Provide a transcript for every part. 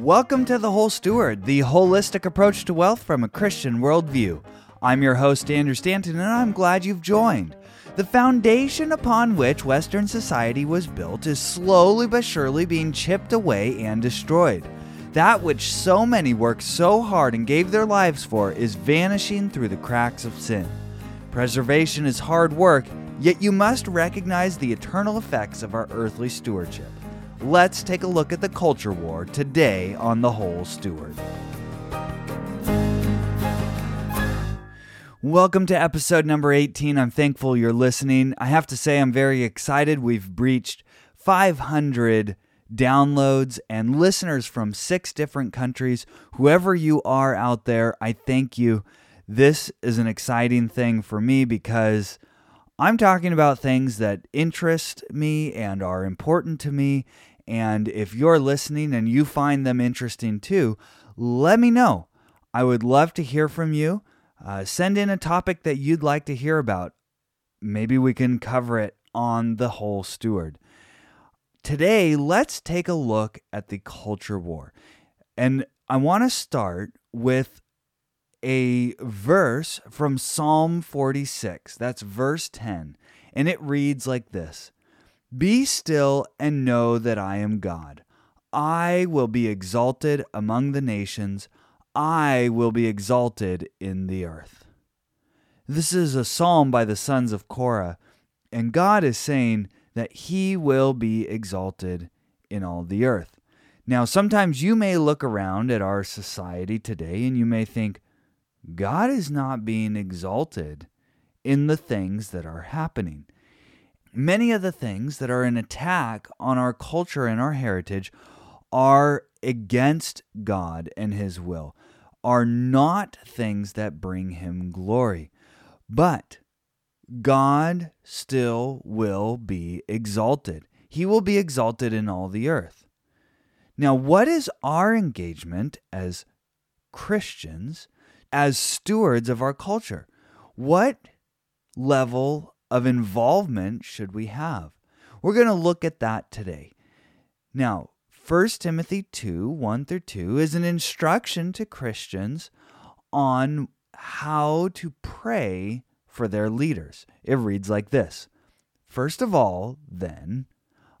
Welcome to The Whole Steward, the holistic approach to wealth from a Christian worldview. I'm your host, Andrew Stanton, and I'm glad you've joined. The foundation upon which Western society was built is slowly but surely being chipped away and destroyed. That which so many worked so hard and gave their lives for is vanishing through the cracks of sin. Preservation is hard work, yet you must recognize the eternal effects of our earthly stewardship. Let's take a look at the culture war today on The Whole Steward. Welcome to episode number 18. I'm thankful you're listening. I have to say, I'm very excited. We've breached 500 downloads and listeners from six different countries. Whoever you are out there, I thank you. This is an exciting thing for me because I'm talking about things that interest me and are important to me. And if you're listening and you find them interesting too, let me know. I would love to hear from you. Uh, send in a topic that you'd like to hear about. Maybe we can cover it on The Whole Steward. Today, let's take a look at the culture war. And I want to start with a verse from Psalm 46. That's verse 10. And it reads like this be still and know that I am God. I will be exalted among the nations. I will be exalted in the earth. This is a psalm by the sons of Korah, and God is saying that he will be exalted in all the earth. Now, sometimes you may look around at our society today and you may think, God is not being exalted in the things that are happening. Many of the things that are an attack on our culture and our heritage are against God and His will, are not things that bring Him glory. But God still will be exalted. He will be exalted in all the earth. Now, what is our engagement as Christians, as stewards of our culture? What level of involvement should we have? We're going to look at that today. Now, 1 Timothy 2 1 through 2 is an instruction to Christians on how to pray for their leaders. It reads like this First of all, then,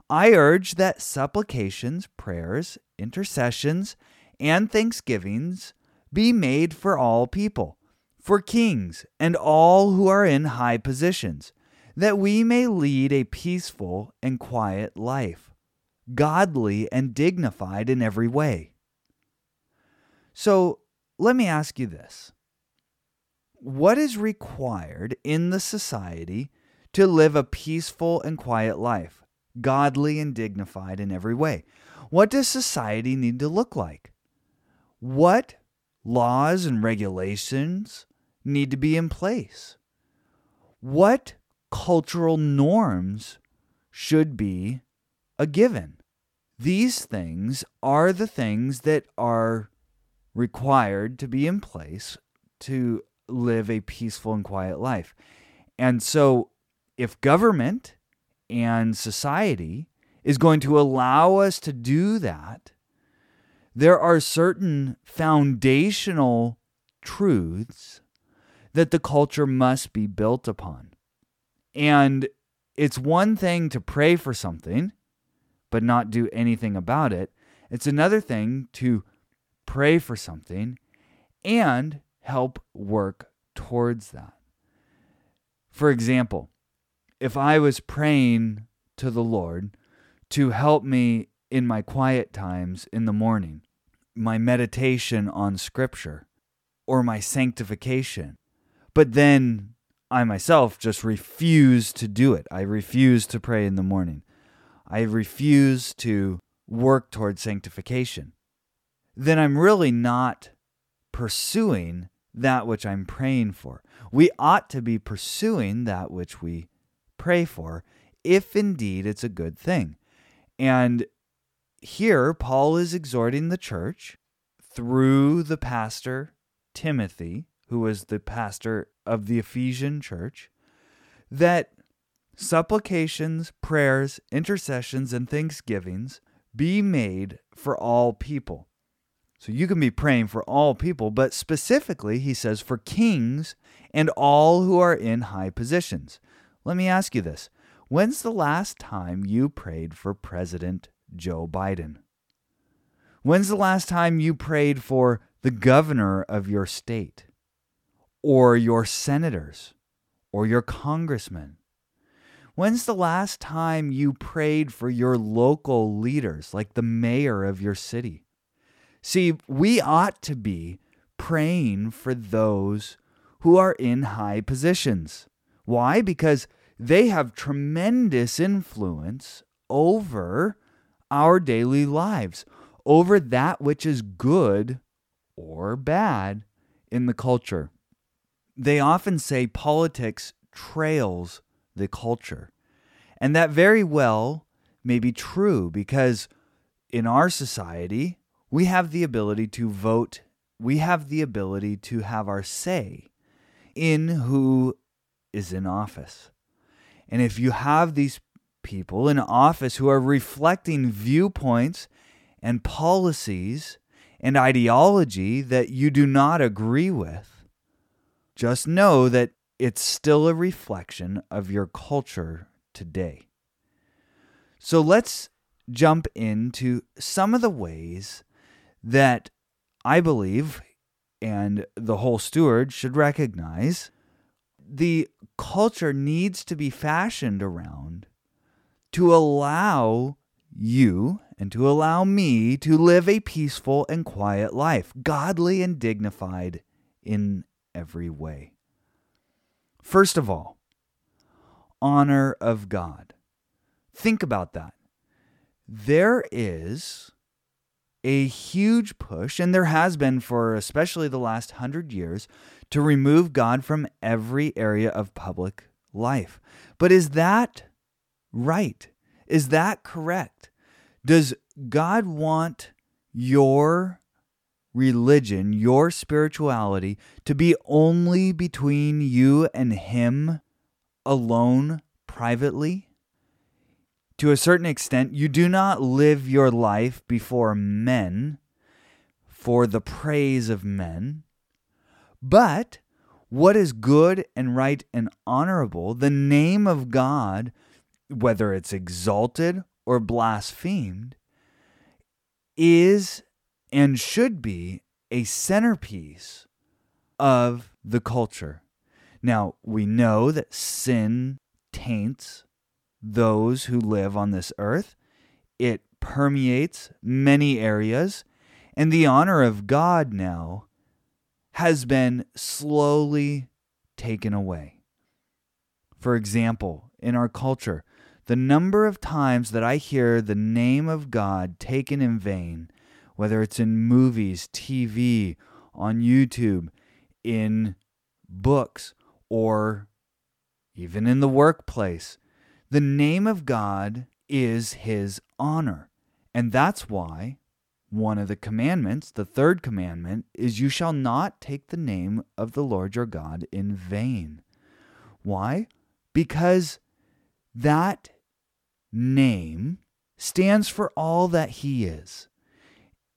I urge that supplications, prayers, intercessions, and thanksgivings be made for all people, for kings and all who are in high positions that we may lead a peaceful and quiet life, godly and dignified in every way. So let me ask you this What is required in the society to live a peaceful and quiet life, godly and dignified in every way? What does society need to look like? What laws and regulations need to be in place? What cultural norms should be a given. These things are the things that are required to be in place to live a peaceful and quiet life. And so, if government and society is going to allow us to do that, there are certain foundational truths that the culture must be built upon. And it's one thing to pray for something, but not do anything about it. It's another thing to pray for something and help work towards that. For example, if I was praying to the Lord to help me in my quiet times in the morning, my meditation on Scripture, or my sanctification, but then I myself just refuse to do it. I refuse to pray in the morning. I refuse to work toward sanctification. Then I'm really not pursuing that which I'm praying for. We ought to be pursuing that which we pray for, if indeed it's a good thing. And here, Paul is exhorting the church through the pastor Timothy who was the pastor of the Ephesian church, that supplications, prayers, intercessions, and thanksgivings be made for all people. So you can be praying for all people, but specifically, he says for kings and all who are in high positions. Let me ask you this When's the last time you prayed for President Joe Biden? When's the last time you prayed for the governor of your state, or your senators, or your congressmen? When's the last time you prayed for your local leaders, like the mayor of your city? See, we ought to be praying for those who are in high positions. Why? Because they have tremendous influence over our daily lives, over that which is good or bad in the culture. They often say politics trails the culture. And that very well may be true because in our society, we have the ability to vote, we have the ability to have our say in who is in office. And if you have these people in office who are reflecting viewpoints and policies and ideology that you do not agree with, just know that it's still a reflection of your culture today. So let's jump into some of the ways that I believe and the whole steward should recognize the culture needs to be fashioned around to allow you and to allow me to live a peaceful and quiet life, godly and dignified in every way. First of all, honor of God. Think about that. There is a huge push, and there has been for especially the last hundred years, to remove God from every area of public life. But is that right? Is that correct? Does God want your religion, your spirituality, to be only between you and Him alone privately? To a certain extent, you do not live your life before men for the praise of men, but what is good and right and honorable, the name of God, whether it's exalted or blasphemed, is and should be a centerpiece of the culture. Now, we know that sin taints those who live on this earth, it permeates many areas, and the honor of God now has been slowly taken away. For example, in our culture, the number of times that I hear the name of God taken in vain whether it's in movies, TV, on YouTube, in books, or even in the workplace. The name of God is his honor. And that's why one of the commandments, the third commandment, is you shall not take the name of the Lord your God in vain. Why? Because that name stands for all that he is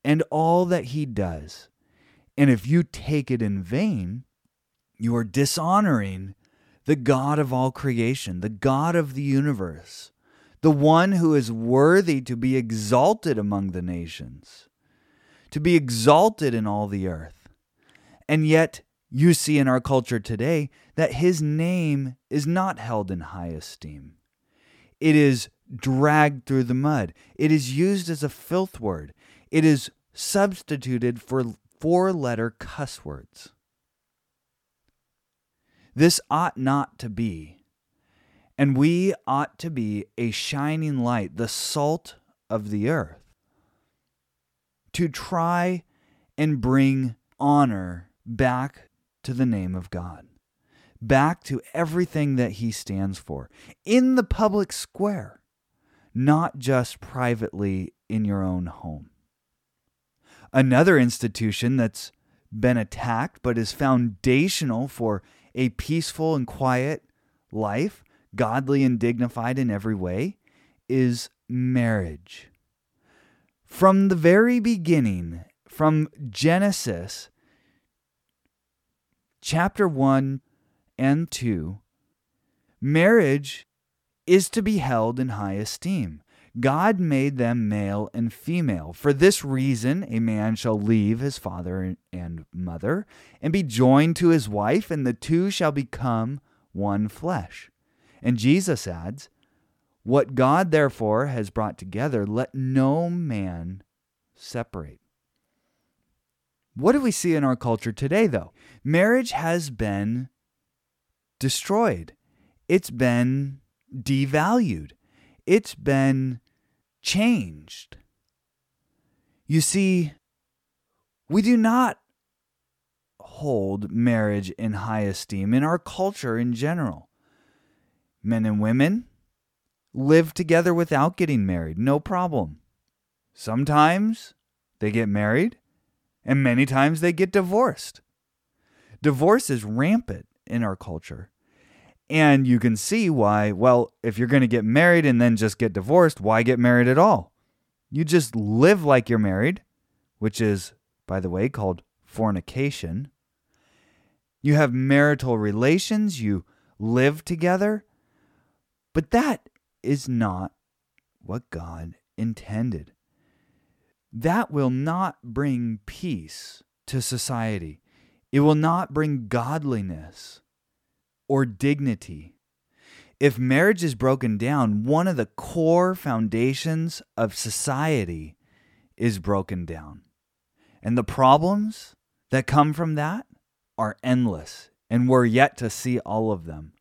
and all that he does. And if you take it in vain, you are dishonoring the God of all creation, the God of the universe, the one who is worthy to be exalted among the nations, to be exalted in all the earth. And yet, you see in our culture today that his name is not held in high esteem. It is dragged through the mud. It is used as a filth word. It is substituted for four letter cuss words. This ought not to be. And we ought to be a shining light, the salt of the earth, to try and bring honor back to the name of God, back to everything that He stands for in the public square, not just privately in your own home. Another institution that's been attacked but is foundational for a peaceful and quiet life, godly and dignified in every way, is marriage. From the very beginning, from Genesis chapter 1 and 2, marriage is to be held in high esteem. God made them male and female. For this reason, a man shall leave his father and mother and be joined to his wife, and the two shall become one flesh. And Jesus adds, What God therefore has brought together, let no man separate. What do we see in our culture today, though? Marriage has been destroyed, it's been devalued, it's been changed. You see, we do not hold marriage in high esteem in our culture in general. Men and women live together without getting married, no problem. Sometimes they get married, and many times they get divorced. Divorce is rampant in our culture. And you can see why, well, if you're going to get married and then just get divorced, why get married at all? You just live like you're married, which is, by the way, called fornication. You have marital relations, you live together. But that is not what God intended that will not bring peace to society. It will not bring godliness or dignity. If marriage is broken down, one of the core foundations of society is broken down. And the problems that come from that are endless, and we're yet to see all of them.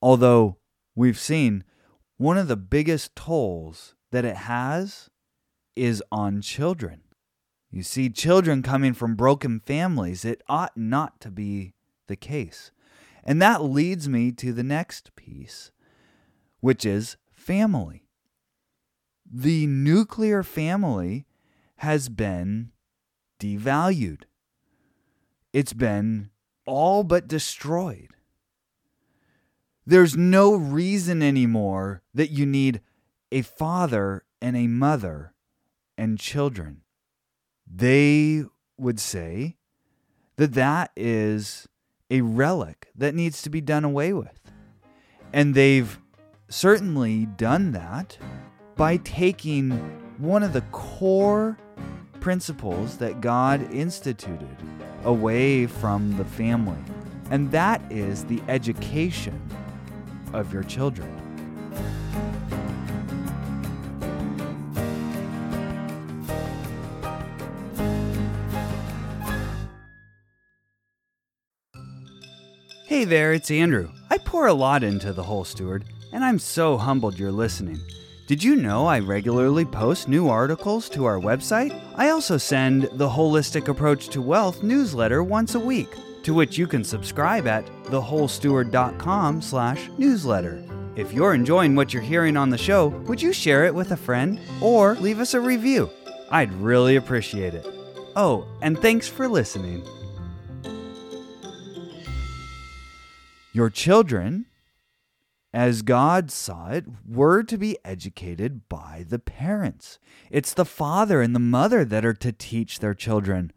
Although we've seen one of the biggest tolls that it has is on children. You see, children coming from broken families, it ought not to be the case. And that leads me to the next piece, which is family. The nuclear family has been devalued, it's been all but destroyed. There's no reason anymore that you need a father and a mother and children. They would say that that is a relic that needs to be done away with. And they've certainly done that by taking one of the core principles that God instituted away from the family, and that is the education of your children. Hey there, it's Andrew. I pour a lot into The Whole Steward, and I'm so humbled you're listening. Did you know I regularly post new articles to our website? I also send the Holistic Approach to Wealth newsletter once a week, to which you can subscribe at thewholesteward.com slash newsletter. If you're enjoying what you're hearing on the show, would you share it with a friend or leave us a review? I'd really appreciate it. Oh, and thanks for listening. Your children, as God saw it, were to be educated by the parents. It's the father and the mother that are to teach their children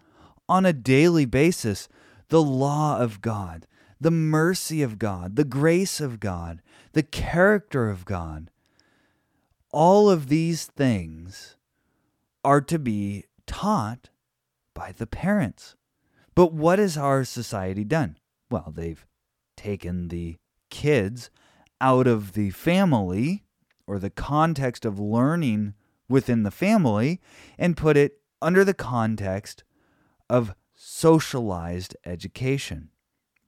on a daily basis the law of God, the mercy of God, the grace of God, the character of God. All of these things are to be taught by the parents. But what has our society done? Well, they've taken the kids out of the family or the context of learning within the family and put it under the context of socialized education.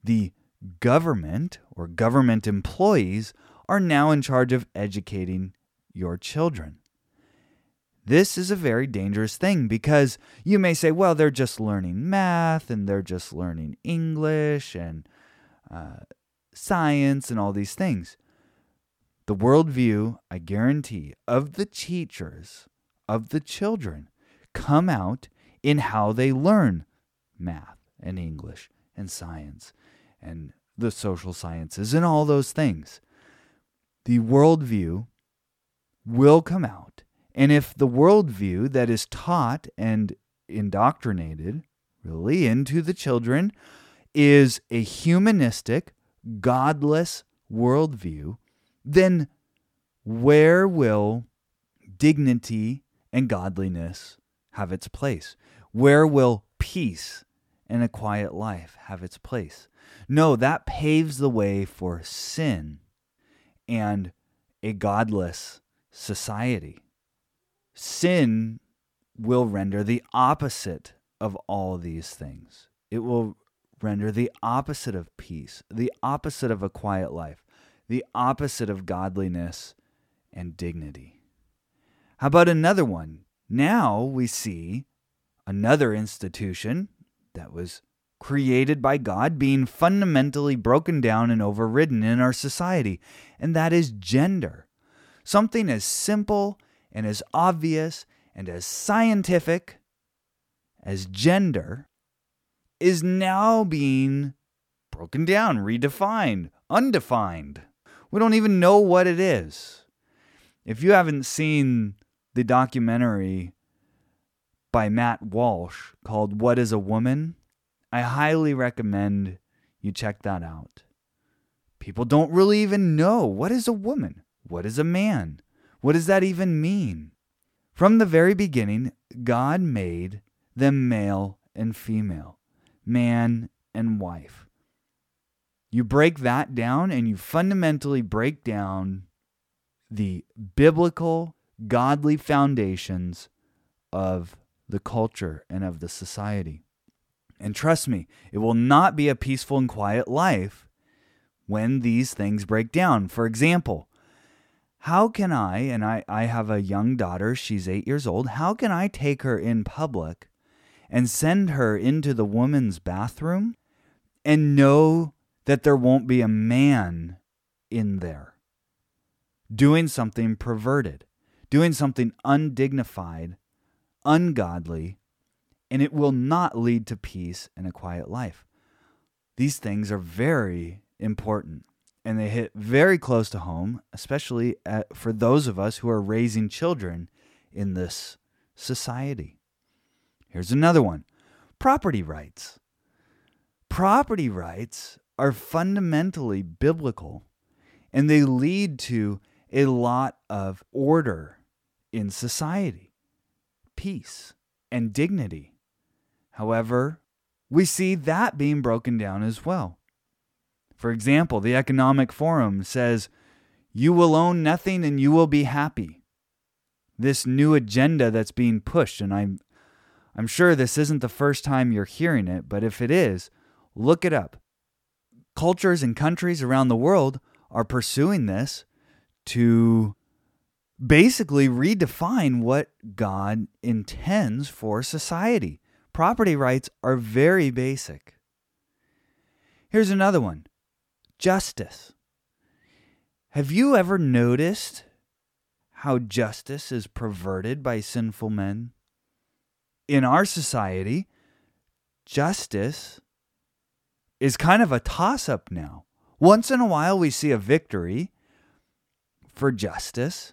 The government or government employees are now in charge of educating your children. This is a very dangerous thing because you may say, well, they're just learning math and they're just learning English and science and all these things. The worldview, I guarantee, of the teachers, of the children, come out in how they learn math and English and science and the social sciences and all those things. The worldview will come out. And if the worldview that is taught and indoctrinated really into the children is a humanistic, godless worldview, then where will dignity and godliness have its place? Where will peace and a quiet life have its place? No, that paves the way for sin and a godless society. Sin will render the opposite of all these things. It will render the opposite of peace, the opposite of a quiet life, the opposite of godliness and dignity. How about another one? Now we see another institution that was created by God being fundamentally broken down and overridden in our society, and that is gender. Something as simple and as obvious and as scientific as gender is now being broken down, redefined, undefined. We don't even know what it is. If you haven't seen the documentary by Matt Walsh called What is a Woman, I highly recommend you check that out. People don't really even know what is a woman? What is a man? What does that even mean? From the very beginning, God made them male and female, man and wife. You break that down and you fundamentally break down the biblical, godly foundations of the culture and of the society. And trust me, it will not be a peaceful and quiet life when these things break down. For example, how can I, and I, I have a young daughter, she's eight years old, how can I take her in public and send her into the woman's bathroom and know that there won't be a man in there doing something perverted, doing something undignified, ungodly, and it will not lead to peace and a quiet life. These things are very important and they hit very close to home, especially at, for those of us who are raising children in this society. Here's another one property rights. Property rights are fundamentally biblical and they lead to a lot of order in society, peace, and dignity. However, we see that being broken down as well. For example, the Economic Forum says, You will own nothing and you will be happy. This new agenda that's being pushed, and I'm, I'm sure this isn't the first time you're hearing it, but if it is, look it up. Cultures and countries around the world are pursuing this to basically redefine what God intends for society. Property rights are very basic. Here's another one justice. Have you ever noticed how justice is perverted by sinful men? In our society, justice is kind of a toss up now. Once in a while, we see a victory for justice,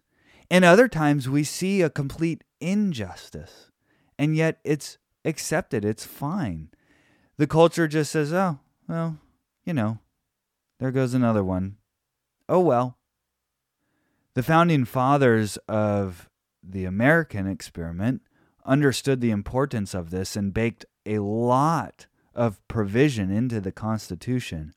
and other times we see a complete injustice, and yet it's accepted, it's fine. The culture just says, oh, well, you know, there goes another one. Oh well. The founding fathers of the American experiment understood the importance of this and baked a lot of provision into the Constitution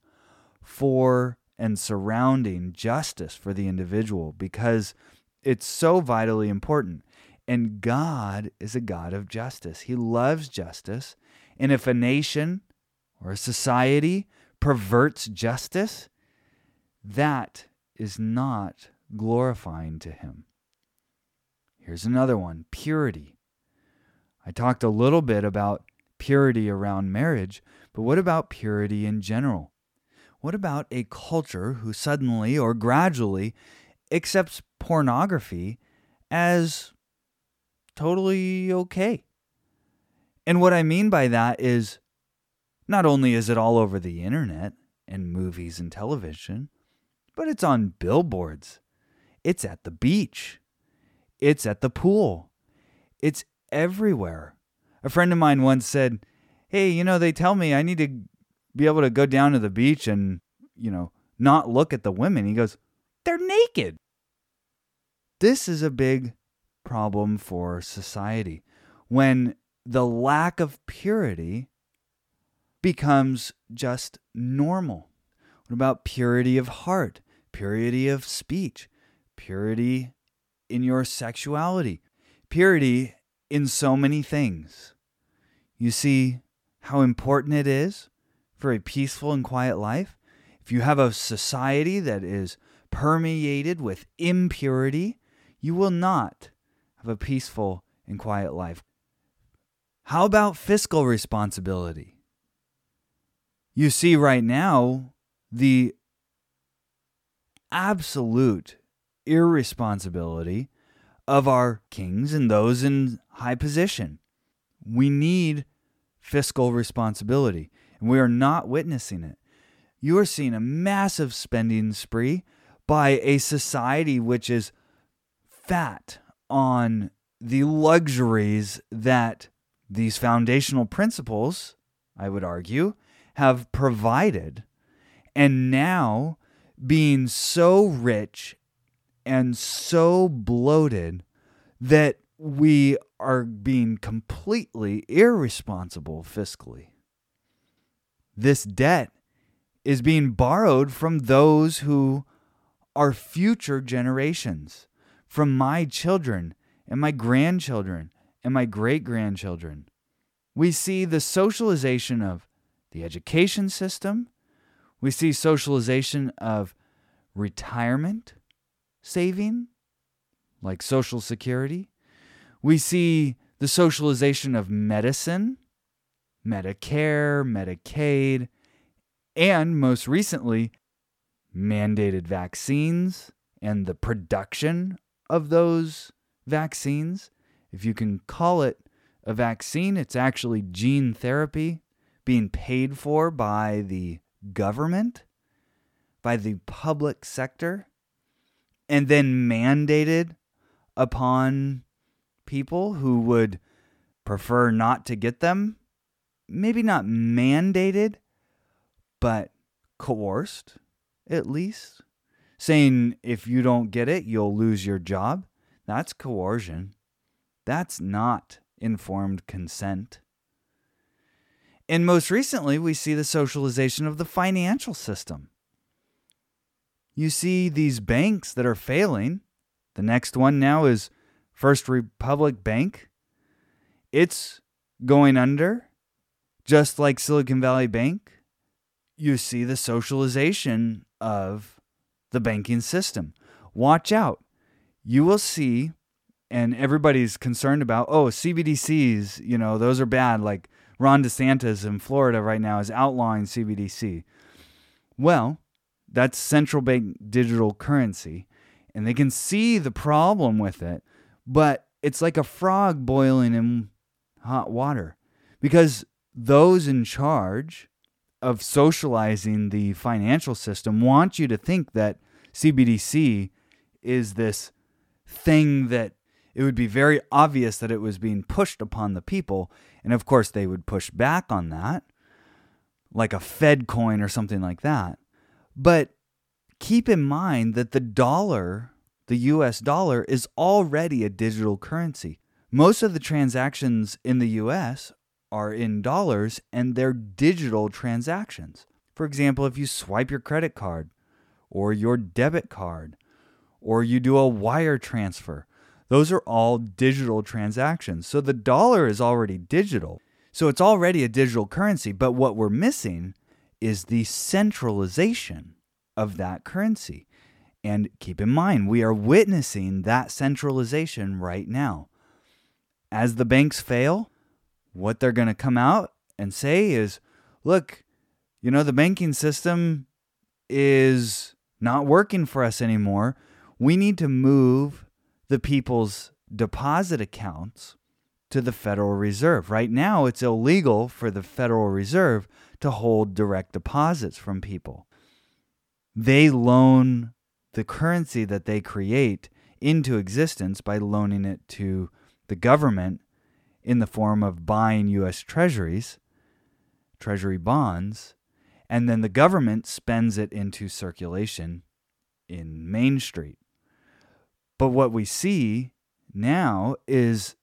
for and surrounding justice for the individual because it's so vitally important. And God is a God of justice. He loves justice. And if a nation or a society perverts justice, that is not glorifying to Him. Here's another one purity. I talked a little bit about purity around marriage, but what about purity in general? What about a culture who suddenly or gradually accepts pornography as totally okay? And what I mean by that is not only is it all over the internet and movies and television, but it's on billboards. It's at the beach. It's at the pool. It's everywhere. A friend of mine once said, Hey, you know, they tell me I need to be able to go down to the beach and, you know, not look at the women. He goes, They're naked. This is a big problem for society when the lack of purity becomes just normal. What about purity of heart, purity of speech, purity in your sexuality, purity in so many things? You see how important it is for a peaceful and quiet life? If you have a society that is permeated with impurity, you will not have a peaceful and quiet life. How about fiscal responsibility? You see, right now, the absolute irresponsibility of our kings and those in high position. We need fiscal responsibility, and we are not witnessing it. You are seeing a massive spending spree by a society which is fat on the luxuries that these foundational principles, I would argue, have provided. And now being so rich and so bloated that we are being completely irresponsible fiscally. This debt is being borrowed from those who are future generations, from my children and my grandchildren and my great grandchildren. We see the socialization of the education system, we see socialization of retirement saving, like Social Security. We see the socialization of medicine, Medicare, Medicaid, and most recently, mandated vaccines and the production of those vaccines. If you can call it a vaccine, it's actually gene therapy being paid for by the government, by the public sector, and then mandated upon people who would prefer not to get them. Maybe not mandated, but coerced, at least. Saying if you don't get it, you'll lose your job. That's coercion. That's not informed consent. And most recently, we see the socialization of the financial system. You see these banks that are failing. The next one now is First Republic Bank. It's going under, just like Silicon Valley Bank. You see the socialization of the banking system. Watch out. You will see and everybody's concerned about oh CBDCs, you know, those are bad. Like Ron DeSantis in Florida right now is outlawing CBDC. Well, that's central bank digital currency, and they can see the problem with it, but it's like a frog boiling in hot water because those in charge of socializing the financial system want you to think that CBDC is this thing that it would be very obvious that it was being pushed upon the people. And of course, they would push back on that, like a Fed coin or something like that. But keep in mind that the dollar, the US dollar, is already a digital currency. Most of the transactions in the US are in dollars and they're digital transactions. For example, if you swipe your credit card or your debit card or you do a wire transfer, those are all digital transactions. So the dollar is already digital. So it's already a digital currency. But what we're missing is the centralization of that currency. And keep in mind, we are witnessing that centralization right now. As the banks fail, what they're going to come out and say is look, you know, the banking system is not working for us anymore. We need to move the people's deposit accounts to the Federal Reserve. Right now, it's illegal for the Federal Reserve to hold direct deposits from people. They loan the currency that they create into existence by loaning it to the government in the form of buying U.S. treasuries, treasury bonds, and then the government spends it into circulation in Main Street. But what we see now is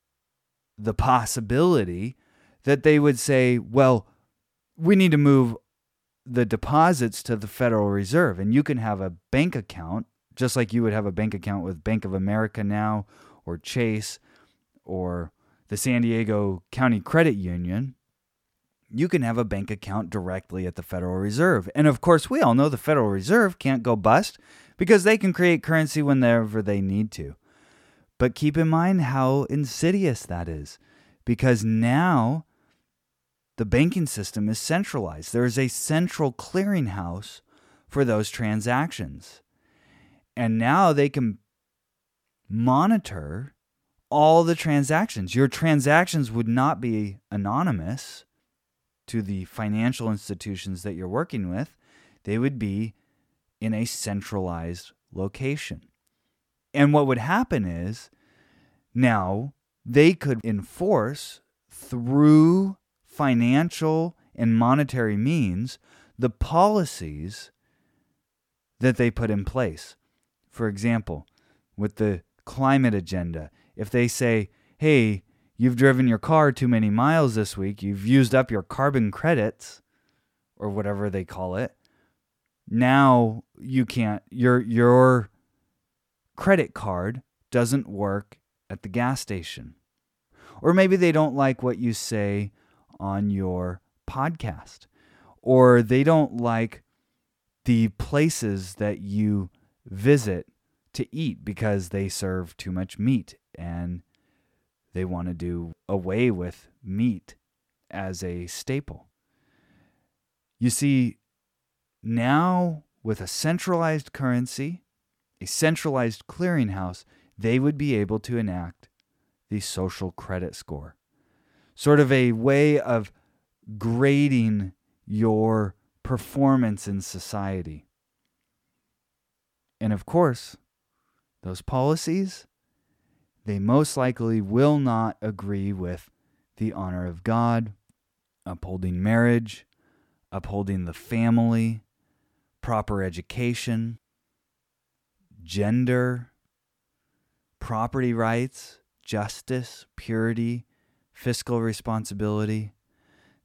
the possibility that they would say, well, we need to move the deposits to the Federal Reserve, and you can have a bank account, just like you would have a bank account with Bank of America now, or Chase, or the San Diego County Credit Union you can have a bank account directly at the Federal Reserve. And of course, we all know the Federal Reserve can't go bust because they can create currency whenever they need to. But keep in mind how insidious that is because now the banking system is centralized. There is a central clearinghouse for those transactions. And now they can monitor all the transactions. Your transactions would not be anonymous to the financial institutions that you're working with, they would be in a centralized location. And what would happen is now they could enforce through financial and monetary means the policies that they put in place. For example, with the climate agenda, if they say, hey, you've driven your car too many miles this week, you've used up your carbon credits or whatever they call it. Now you can't your your credit card doesn't work at the gas station. Or maybe they don't like what you say on your podcast. Or they don't like the places that you visit to eat because they serve too much meat and they want to do away with meat as a staple. You see, now with a centralized currency, a centralized clearinghouse, they would be able to enact the social credit score. Sort of a way of grading your performance in society. And of course, those policies they most likely will not agree with the honor of God, upholding marriage, upholding the family, proper education, gender, property rights, justice, purity, fiscal responsibility.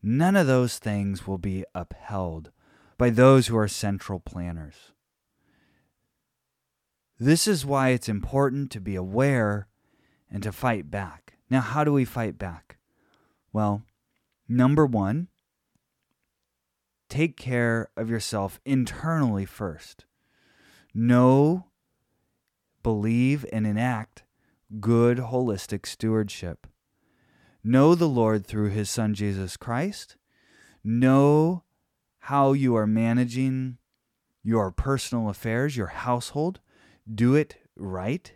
None of those things will be upheld by those who are central planners. This is why it's important to be aware and to fight back. Now, how do we fight back? Well, number one, take care of yourself internally first. Know, believe, and enact good holistic stewardship. Know the Lord through his Son Jesus Christ. Know how you are managing your personal affairs, your household. Do it right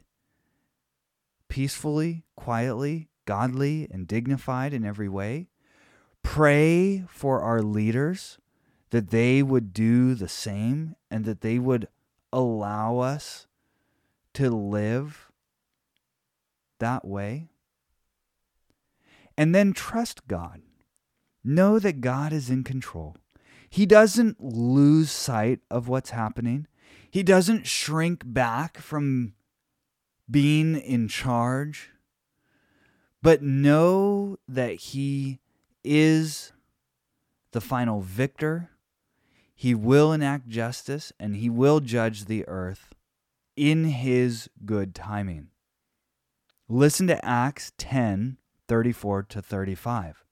peacefully, quietly, godly, and dignified in every way. Pray for our leaders that they would do the same and that they would allow us to live that way. And then trust God. Know that God is in control. He doesn't lose sight of what's happening. He doesn't shrink back from being in charge, but know that He is the final victor. He will enact justice and He will judge the earth in His good timing. Listen to Acts 10 34 to 35.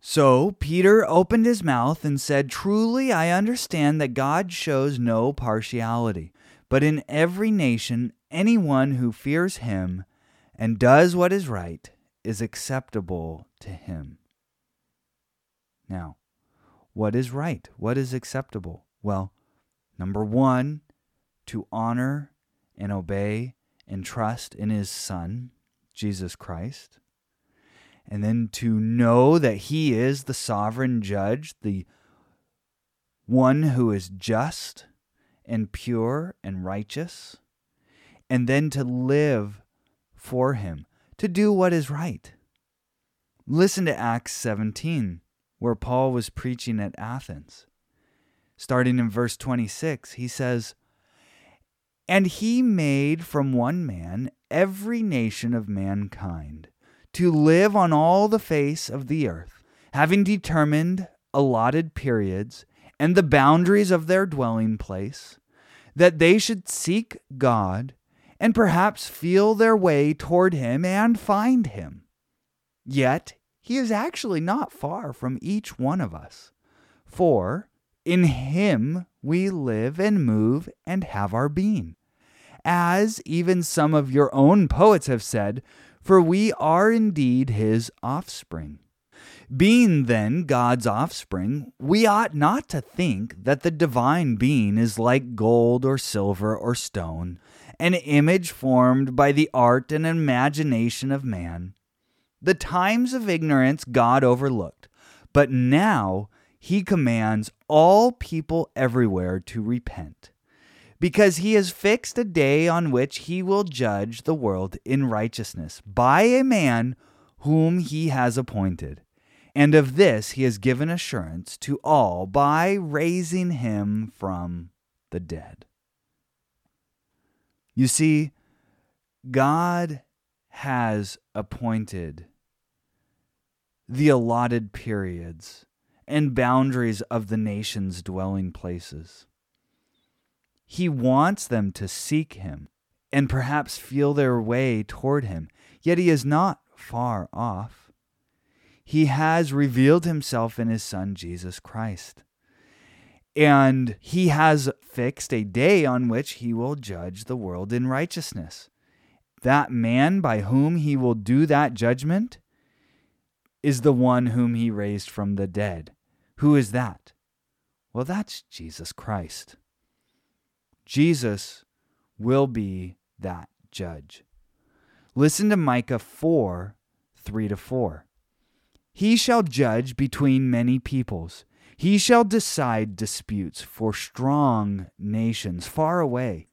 So Peter opened his mouth and said, Truly I understand that God shows no partiality, but in every nation anyone who fears him and does what is right is acceptable to him. Now, what is right? What is acceptable? Well, number one, to honor and obey and trust in his Son, Jesus Christ. And then to know that he is the sovereign judge, the one who is just and pure and righteous and then to live for Him, to do what is right. Listen to Acts 17, where Paul was preaching at Athens. Starting in verse 26, he says, And he made from one man every nation of mankind to live on all the face of the earth, having determined allotted periods and the boundaries of their dwelling place, that they should seek God and perhaps feel their way toward Him and find Him. Yet He is actually not far from each one of us, for in Him we live and move and have our being. As even some of your own poets have said, for we are indeed his offspring. Being then God's offspring, we ought not to think that the divine being is like gold or silver or stone, an image formed by the art and imagination of man. The times of ignorance God overlooked, but now he commands all people everywhere to repent because he has fixed a day on which he will judge the world in righteousness by a man whom he has appointed. And of this he has given assurance to all by raising him from the dead. You see, God has appointed the allotted periods and boundaries of the nation's dwelling places. He wants them to seek him and perhaps feel their way toward him, yet he is not far off. He has revealed himself in his Son, Jesus Christ. And he has fixed a day on which he will judge the world in righteousness. That man by whom he will do that judgment is the one whom he raised from the dead. Who is that? Well, that's Jesus Christ. Jesus will be that judge. Listen to Micah 4 3 to 4. He shall judge between many peoples. He shall decide disputes for strong nations far away.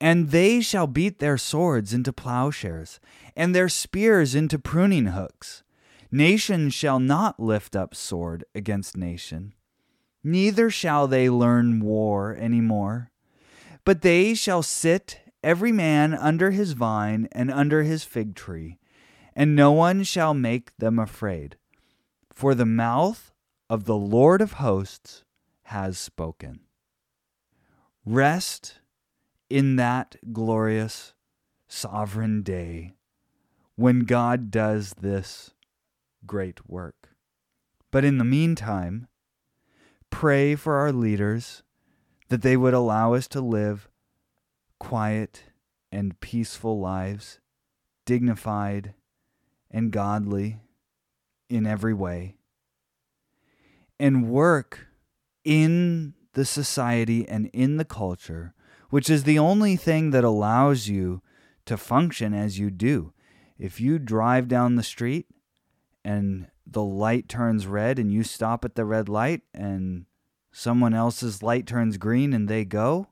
And they shall beat their swords into plowshares, and their spears into pruning hooks. Nation shall not lift up sword against nation, neither shall they learn war any more. But they shall sit every man under his vine and under his fig tree, and no one shall make them afraid. For the mouth of the Lord of hosts has spoken. Rest in that glorious sovereign day when God does this great work. But in the meantime, pray for our leaders that they would allow us to live quiet and peaceful lives, dignified and godly in every way, and work in the society and in the culture, which is the only thing that allows you to function as you do. If you drive down the street and the light turns red and you stop at the red light and someone else's light turns green and they go,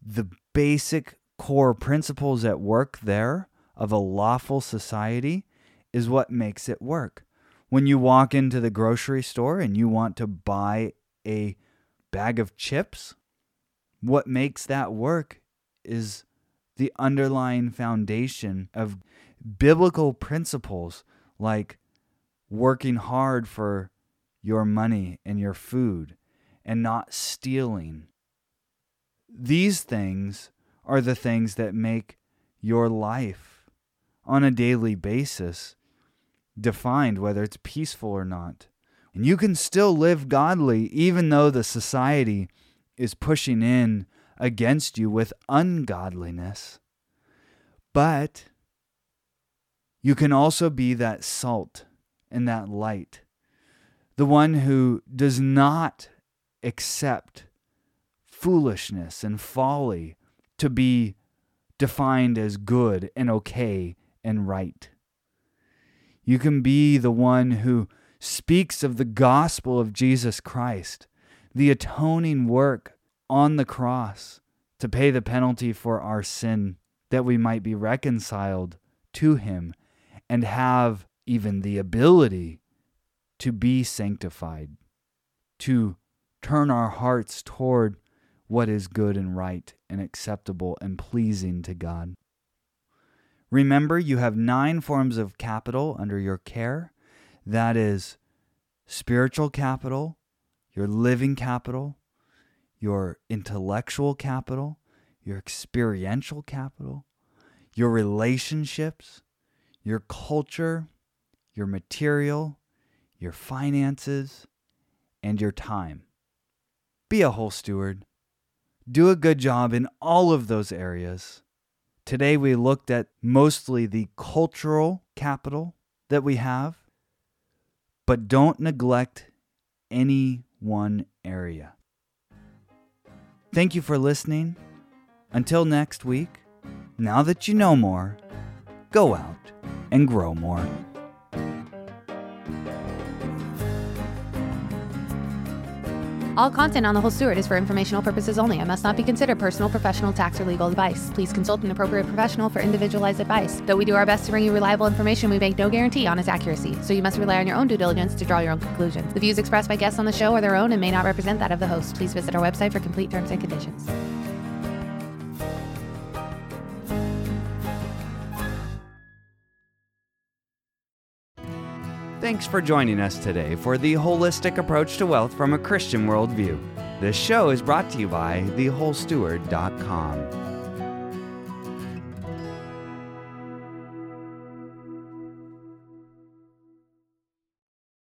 the basic core principles at work there of a lawful society is what makes it work. When you walk into the grocery store and you want to buy a bag of chips, what makes that work is the underlying foundation of biblical principles like working hard for your money and your food and not stealing. These things are the things that make your life on a daily basis defined, whether it's peaceful or not. And you can still live godly even though the society is pushing in against you with ungodliness. But you can also be that salt and that light, the one who does not accept foolishness and folly to be defined as good and okay and right. You can be the one who speaks of the gospel of Jesus Christ, the atoning work on the cross to pay the penalty for our sin, that we might be reconciled to Him and have even the ability to be sanctified, to turn our hearts toward what is good and right and acceptable and pleasing to God. Remember, you have nine forms of capital under your care. That is spiritual capital, your living capital, your intellectual capital, your experiential capital, your relationships, your culture, your material, your finances, and your time. Be a whole steward. Do a good job in all of those areas. Today we looked at mostly the cultural capital that we have, but don't neglect any one area. Thank you for listening. Until next week, now that you know more, go out and grow more. All content on The Whole Steward is for informational purposes only and must not be considered personal, professional, tax, or legal advice. Please consult an appropriate professional for individualized advice. Though we do our best to bring you reliable information, we make no guarantee on its accuracy, so you must rely on your own due diligence to draw your own conclusions. The views expressed by guests on the show are their own and may not represent that of the host. Please visit our website for complete terms and conditions. Thanks for joining us today for the holistic approach to wealth from a Christian worldview. This show is brought to you by thewholesteward.com.